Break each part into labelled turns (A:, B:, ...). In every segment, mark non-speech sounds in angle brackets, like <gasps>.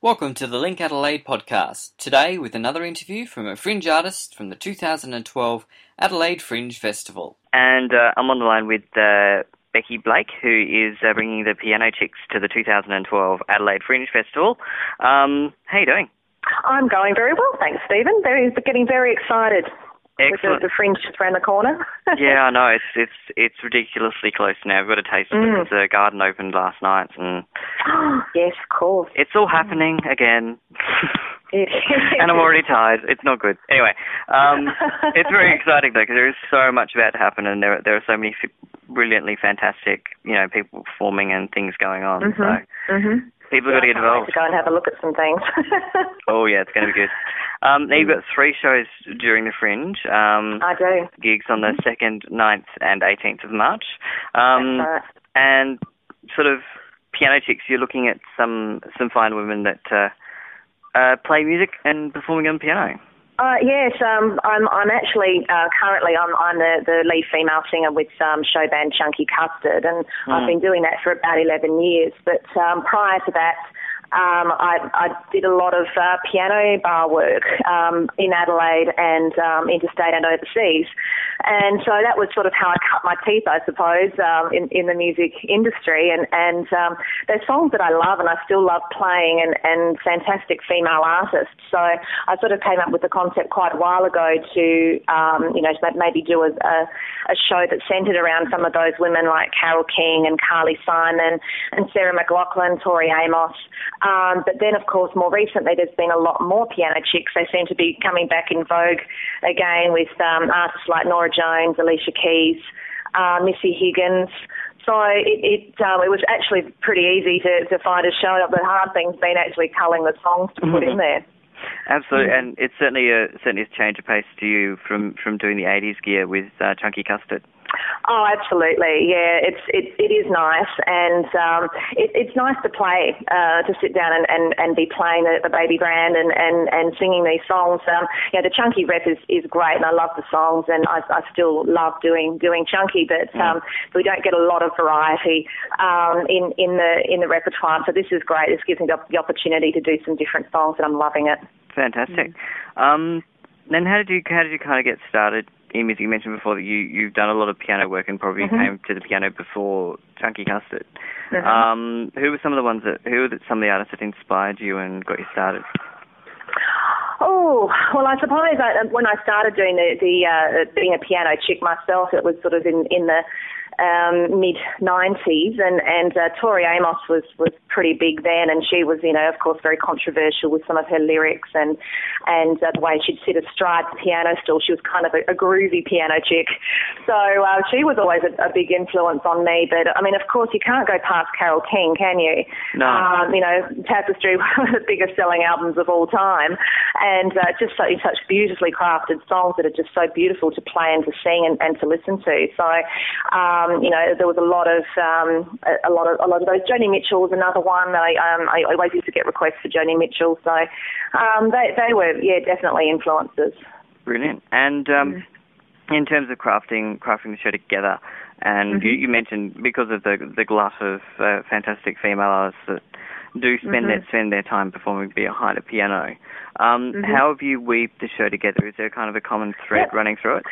A: Welcome to the Link Adelaide podcast. Today, with another interview from a fringe artist from the 2012 Adelaide Fringe Festival.
B: And uh, I'm on the line with uh, Becky Blake, who is uh, bringing the Piano Chicks to the 2012 Adelaide Fringe Festival. Um, how are you doing?
C: I'm going very well, thanks, Stephen. Very, getting very excited.
B: Excellent.
C: With the, the fringe just around the corner. <laughs>
B: yeah, I know it's it's it's ridiculously close now. I've got a taste of it
C: Mm.
B: because the garden opened last night, and <gasps>
C: yes, of course.
B: it's all happening again. <laughs> <laughs> And I'm already tired. It's not good. Anyway, um, it's very exciting though because there is so much about to happen, and there there are so many f- brilliantly fantastic, you know, people performing and things going on.
C: Mhm.
B: So
C: Mhm.
B: People have got to get involved.
C: to go and have a look at some things. <laughs>
B: Oh yeah, it's going to be good. Um, now you've got three shows during the Fringe. Um,
C: I do.
B: gigs on the second, 9th, and 18th of March. Um,
C: That's right.
B: and sort of piano chicks, you're looking at some some fine women that uh, uh, play music and performing on piano.
C: Uh, yes, um, I'm. I'm actually uh, currently I'm, I'm the, the lead female singer with um, show band Chunky Custard, and I've
B: Mm.
C: been doing that for about 11 years. But um, prior to that, um, I, I did a lot of uh, piano bar work um, in Adelaide and um, interstate and overseas, and so that was sort of how I cut my teeth, I suppose, um, in, in the music industry. And and um, they're songs that I love and I still love playing, and, and fantastic female artists. So I sort of came up with the concept quite a while ago to, um, you know, to maybe do a, a, show that centred around some of those women like Carole King and Carly Simon and Sarah McLachlan, Tori Amos. Um, but then, of course, more recently, there's been a lot more piano chicks. They seem to be coming back in vogue again with um, artists like Norah Jones, Alicia Keys, uh, Missy Higgins. So it it, um, it was actually pretty easy to, to find a show. Up the hard thing's been actually culling the songs to put in there.
B: Absolutely,
C: Mm.
B: and it's certainly a certainly a change of pace to you from from doing the 80s gear with uh, Chunky Custard.
C: Oh, absolutely. Yeah, it's it, it is nice, and um, it, it's nice to play, uh, to sit down and, and, and be playing the, the baby grand and, and, and singing these songs. Um, know, the chunky rep is, is great, and I love the songs, and I, I still love doing doing chunky, but um, we don't get a lot of variety um, in in the in the repertoire. So this is great. This gives me the, the opportunity to do some different songs, and I'm loving it.
B: Fantastic.
C: Mm.
B: Um, then how did you how did you kind of get started in music? You mentioned before that you you've done a lot of piano work and probably
C: Mhm.
B: came to the piano before Chunky Custard.
C: Mhm.
B: Um, who were some of the ones that who were the, some of the artists that inspired you and got you started?
C: Oh well, I suppose I, when I started doing the, the uh, being a piano chick myself, it was sort of in in the um, mid '90s, and and uh, Tori Amos was was pretty big then, and she was you know of course very controversial with some of her lyrics and and uh, the way she'd sit astride the piano stool. She was kind of a, a groovy piano chick, so uh, she was always a, a big influence on me. But I mean, of course, you can't go past Carole King, can you?
B: No.
C: Um, you know, Tapestry, <laughs> one of the biggest selling albums of all time, and uh, just so, such beautifully crafted songs that are just so beautiful to play and to sing and, and to listen to. So, um, you know, there was a lot of um, a, a lot of a lot of those. Joni Mitchell was another one. I um, I always used to get requests for Joni Mitchell, so um, they they were yeah definitely influences.
B: Brilliant. And um, in terms of crafting crafting the show together, and you,
C: Mhm.
B: you mentioned because of the the glut of uh, fantastic female artists that do spend
C: Mhm.
B: their spend their time performing behind a piano. Um,
C: Mhm.
B: How have you weaved the show together? Is there kind of a common thread
C: Yep.
B: running through it?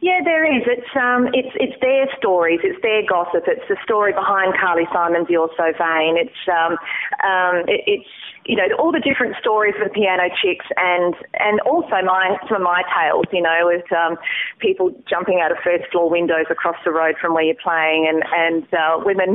C: Yeah, there is. It's um, it's it's their stories, it's their gossip, it's the story behind Carly Simon's "You're So Vain." It's um, um, it, it's you know all the different stories of the piano chicks, and and also my some of my tales. You know, with um, people jumping out of first floor windows across the road from where you're playing, and and uh, women,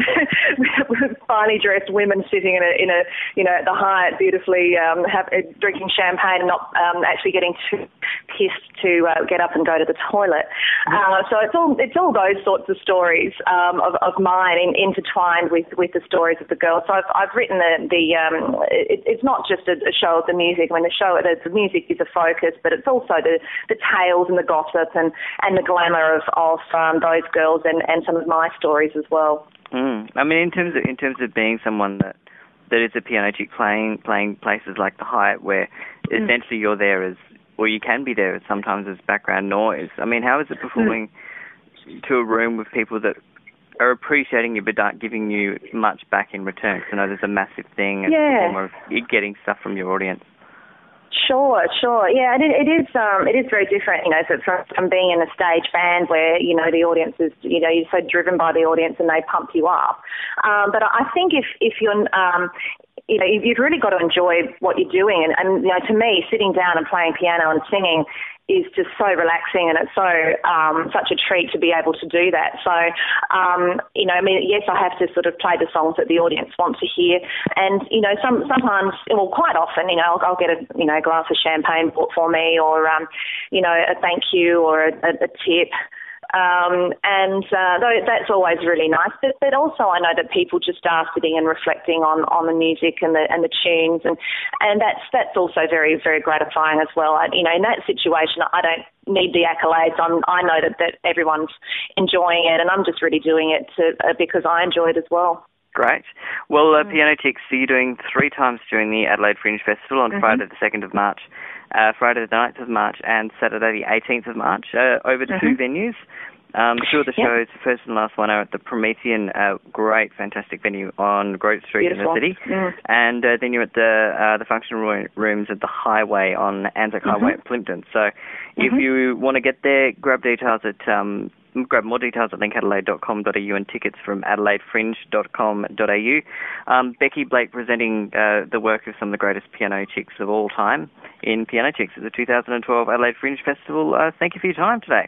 C: <laughs> finely dressed women sitting in a in a you know at the Hyatt, beautifully um, have, uh, drinking champagne and not um, actually getting too pissed to uh, get up and go to the toilet. Uh, so it's all it's all those sorts of stories um, of, of mine in, intertwined with, with the stories of the girls. So I've, I've written the the um, it, it's not just a, a show of the music. I mean, the show the, the music is a focus, but it's also the, the tales and the gossip and, and the glamour of of um, those girls and, and some of my stories as well.
B: Mm. I mean, in terms of in terms of being someone that that is a piano chick playing playing places like the Hyatt, where
C: Mm.
B: essentially you're there as, or you can be there sometimes as background noise. I mean, how is it performing to a room with people that are appreciating you but aren't giving you much back in return. Because I know there's a massive thing
C: Yeah.
B: of getting stuff from your audience.
C: Sure, sure. Yeah, it, it is. Um, it is very different, you know, so from, from being in a stage band where you know the audience is, you know, you're so driven by the audience and they pump you up. Um, but I think if if you're um, you know, you've really got to enjoy what you're doing. And, and, you know, to me, sitting down and playing piano and singing is just so relaxing and it's so um, such a treat to be able to do that. So, um, you know, I mean, yes, I have to sort of play the songs that the audience want to hear, and you know, some sometimes, well, quite often, you know, I'll, I'll get a you know glass of champagne bought for me, or um, you know, a thank you or a, a, a tip. Um, and uh, that's always really nice. But, but also, I know that people just are sitting and reflecting on, on the music and the and the tunes, and and that's that's also very very gratifying as well. I, you know, in that situation, I don't need the accolades. I'm, I know that that everyone's enjoying it, and I'm just really doing it to, uh, because I enjoy it as well.
B: Great. Well, uh, Piano Chicks, so you're doing three times during the Adelaide Fringe Festival on
C: Mhm.
B: Friday the 2nd of March, uh, Friday the 9th of March, and Saturday the 18th of March, uh, over two
C: Mhm.
B: venues. Um, two of the
C: Yep.
B: shows, the first and last one, are at the Promethean, uh, great, fantastic venue on Grote Street
C: Beautiful.
B: in the city. And uh, then you're at the uh, the function roo- rooms at the Highway on Anzac Highway
C: Mhm.
B: at Plympton. So if
C: Mhm.
B: you want to get there, grab details at um, grab more details at linkadelaide.com.au and tickets from adelaidefringe.com.au. Um, Becky Blake presenting uh, the work of some of the greatest piano chicks of all time in Piano Chicks at the 2012 Adelaide Fringe Festival. Uh, thank you for your time today.